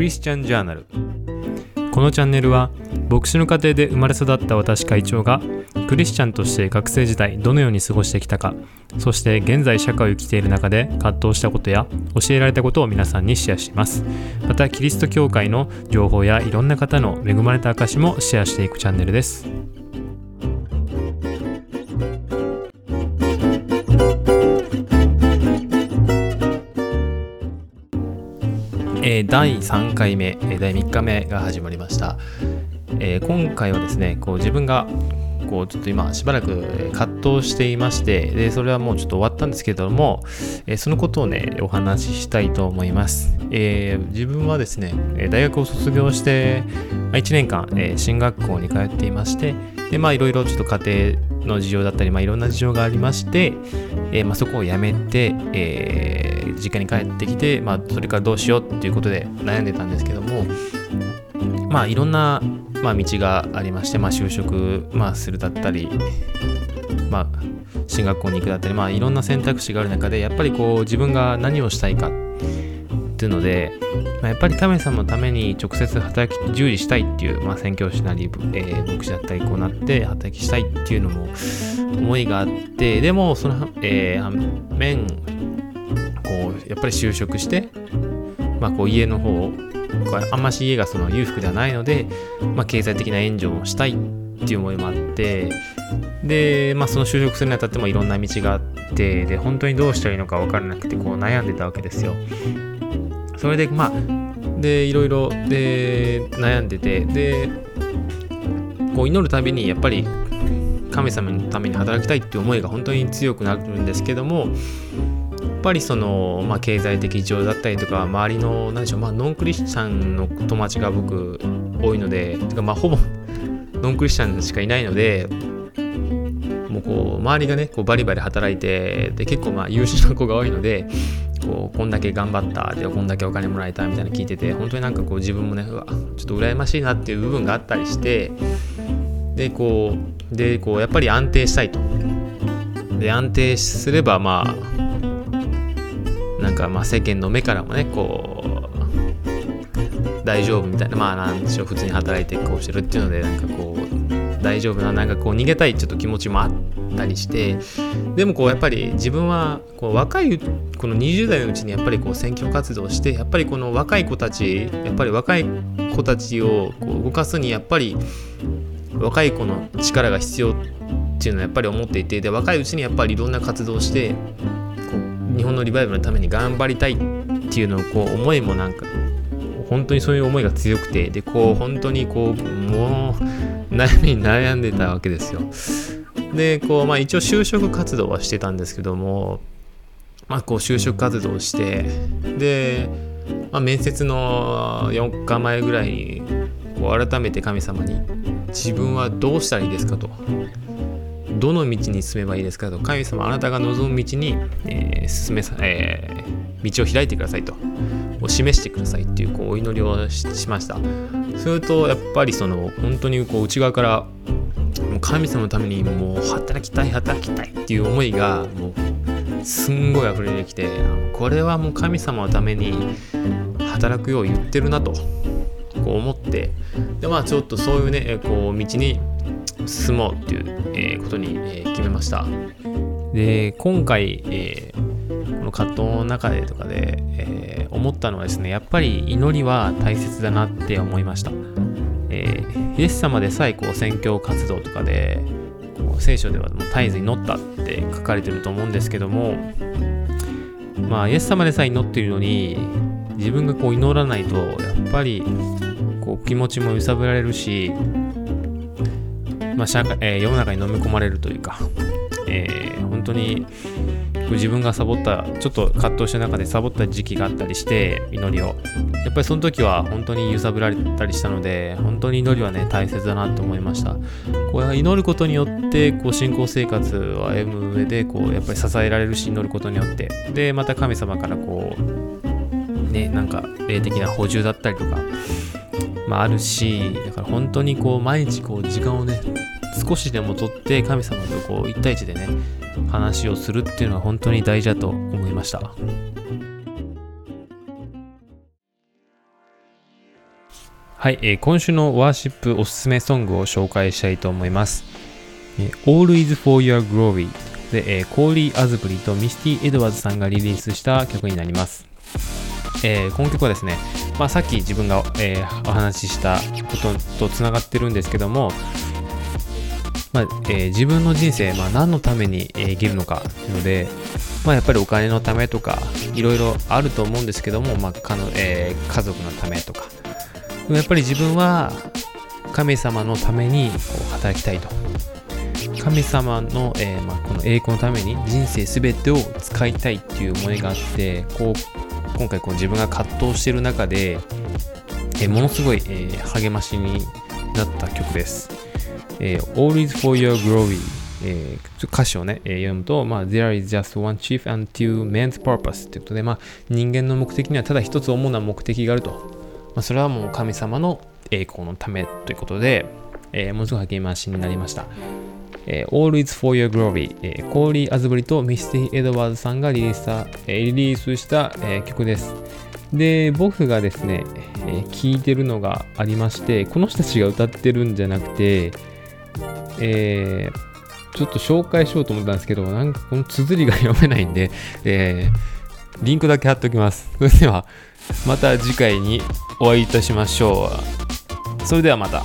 クリスチャンジャーナルこのチャンネルは牧師の家庭で生まれ育った私会長がクリスチャンとして学生時代どのように過ごしてきたかそして現在社会を生きている中で葛藤したことや教えられたことを皆さんにシェアします。またキリスト教会の情報やいろんな方の恵まれた証もシェアしていくチャンネルです。第3回目、え第3日目が始まりました、えー、今回はですねこう自分がこうちょっと今しばらく葛藤していましてでそれはもうちょっと終わったんですけれども、えー、そのことをねお話ししたいと思います、えー、自分はですね大学を卒業して1年間、えー、進学校に通っていましてでまあいろいろちょっと家庭の事情だったり、まあ、いろんな事情がありまして、えーまあ、そこを辞めて、えー実家に帰ってきて、まあ、それからどうしようっていうことで悩んでたんですけども、まあ、いろんな、まあ、道がありまして、まあ、就職、まあ、するだったり、まあ、進学校に行くだったり、まあ、いろんな選択肢がある中で、やっぱりこう、自分が何をしたいかっていうので、まあ、やっぱり神様のために直接働き、従事したいっていう、まあ、宣教師なり、えー、牧師だったり、こうなって働きしたいっていうのも思いがあって、でも、その、えー、面、こうやっぱり就職して、まあ、こう家の方をあんまし家がその裕福ではないので、まあ、経済的な援助もしたいっていう思いもあってで、まあ、その就職するにあたってもいろんな道があってで本当にどうしたらいいのか分からなくてこう悩んでたわけですよ。それでまあでいろいろで悩んでてでこう祈るたびにやっぱり神様のために働きたいっていう思いが本当に強くなるんですけどもっぱりその、まあ、経済的事情だったりとか周りの何でしょう、まあ、ノンクリスチャンの友達が僕多いのでてかまあほぼノンクリスチャンしかいないのでもうこう周りがねこうバリバリ働いてで結構まあ優秀な子が多いのでこうこんだけ頑張ったでこんだけお金もらえたみたいな聞いてて本当になんかこう自分もねうわちょっと羨ましいなっていう部分があったりしてでこうでこうやっぱり安定したいと。で安定すればまあなんかまあ世間の目からもねこう大丈夫みたいなまあなんでしょう普通に働いてこうしてるっていうのでなんかこう大丈夫ななんかこう逃げたいちょっと気持ちもあったりしてでもこうやっぱり自分はこう若いこの20代のうちにやっぱりこう選挙活動してやっぱりこの若い子たちやっぱり若い子たちをこう動かすにやっぱり若い子の力が必要っていうのはやっぱり思っていてで若いうちにやっぱりいろんな活動をして日本のリバイバルのために頑張りたいっていうのをこう思いもなんか本当にそういう思いが強くてでこう本当にこうもう悩みに悩んでたわけですよでこうまあ一応就職活動はしてたんですけどもまあこう就職活動をしてで、まあ、面接の4日前ぐらいにこう改めて神様に自分はどうしたらいいですかと。どの道に進めばいいですかと神様あなたが望む道に、えー、進めさ、えー、道を開いてくださいとを示してくださいっていうこうお祈りをしました。するとやっぱりその本当にこう内側からもう神様のためにもう働きたい働きたいっていう思いがもうすんごい溢れてきてこれはもう神様のために働くよう言ってるなとこう思ってでまあちょっとそういうねこう道に進もうっていう、ことに、決めました。で今回、えー、この葛藤の中でとかで、え思ったのはですねやっぱり祈りは大切だなって思いました、えーイエス様でさえこう宣教活動とかでこう聖書ではもう絶えず祈ったって書かれてると思うんですけどもまあイエス様でさえ祈っているのに自分がこう祈らないとやっぱりこう気持ちも揺さぶられるしまあ社会えー、世の中に飲み込まれるというか、えー、本当に自分がサボったちょっと葛藤した中でサボった時期があったりして祈りを。やっぱりその時は本当に揺さぶられたりしたので本当に祈りはね大切だなと思いました。これ祈ることによってこう信仰生活を歩む上でこうやっぱり支えられるし祈ることによって。でまた神様からこうねなんか霊的な補充だったりとかまあ、あるしだから本当にこう毎日こう時間をね少しでもとって神様とこう1対1でね話をするっていうのは本当に大事だと思いましたはい、えー今週のワーシップおすすめソングを紹介したいと思います。えー Always for Your Glory で、えーコーリー・アズブリとミスティ・エドワーズさんがリリースした曲になります。えーこの曲はですね、まあ、さっき自分が、えーお話ししたこととつながってるんですけども、まあえー自分の人生、まあ、何のために、生きるのかので、まあ、やっぱりお金のためとかいろいろあると思うんですけども、まあかのえー家族のためとか。でもやっぱり自分は神様のためにこう働きたいと。神様の、えーまあ、この栄光のために人生すべてを使いたいっていう思いがあってこう今回こう自分が葛藤している中で、えーものすごい、えー励ましになった曲です。えー Always for your glory、えー歌詞をね、えー読むと、まあ、There is just one chief and two men's purpose ということで、まあ、人間の目的にはただ一つ主な目的があると。まあ、それはもう神様の栄光のためということで、えーものすごい励ましになりました。えー Always for Your Glory、えーコーリー・アズブリとミスティ・エドワーズさんがリリースした、えーリリースした、えー曲です。で、僕がですね、えー聞いてるのがありまして、この人たちが歌ってるんじゃなくて、えーちょっと紹介しようと思ったんですけど、なんかこの綴りが読めないんで、えーリンクだけ貼っておきます。それでは、また次回にお会いいたしましょう。それではまた。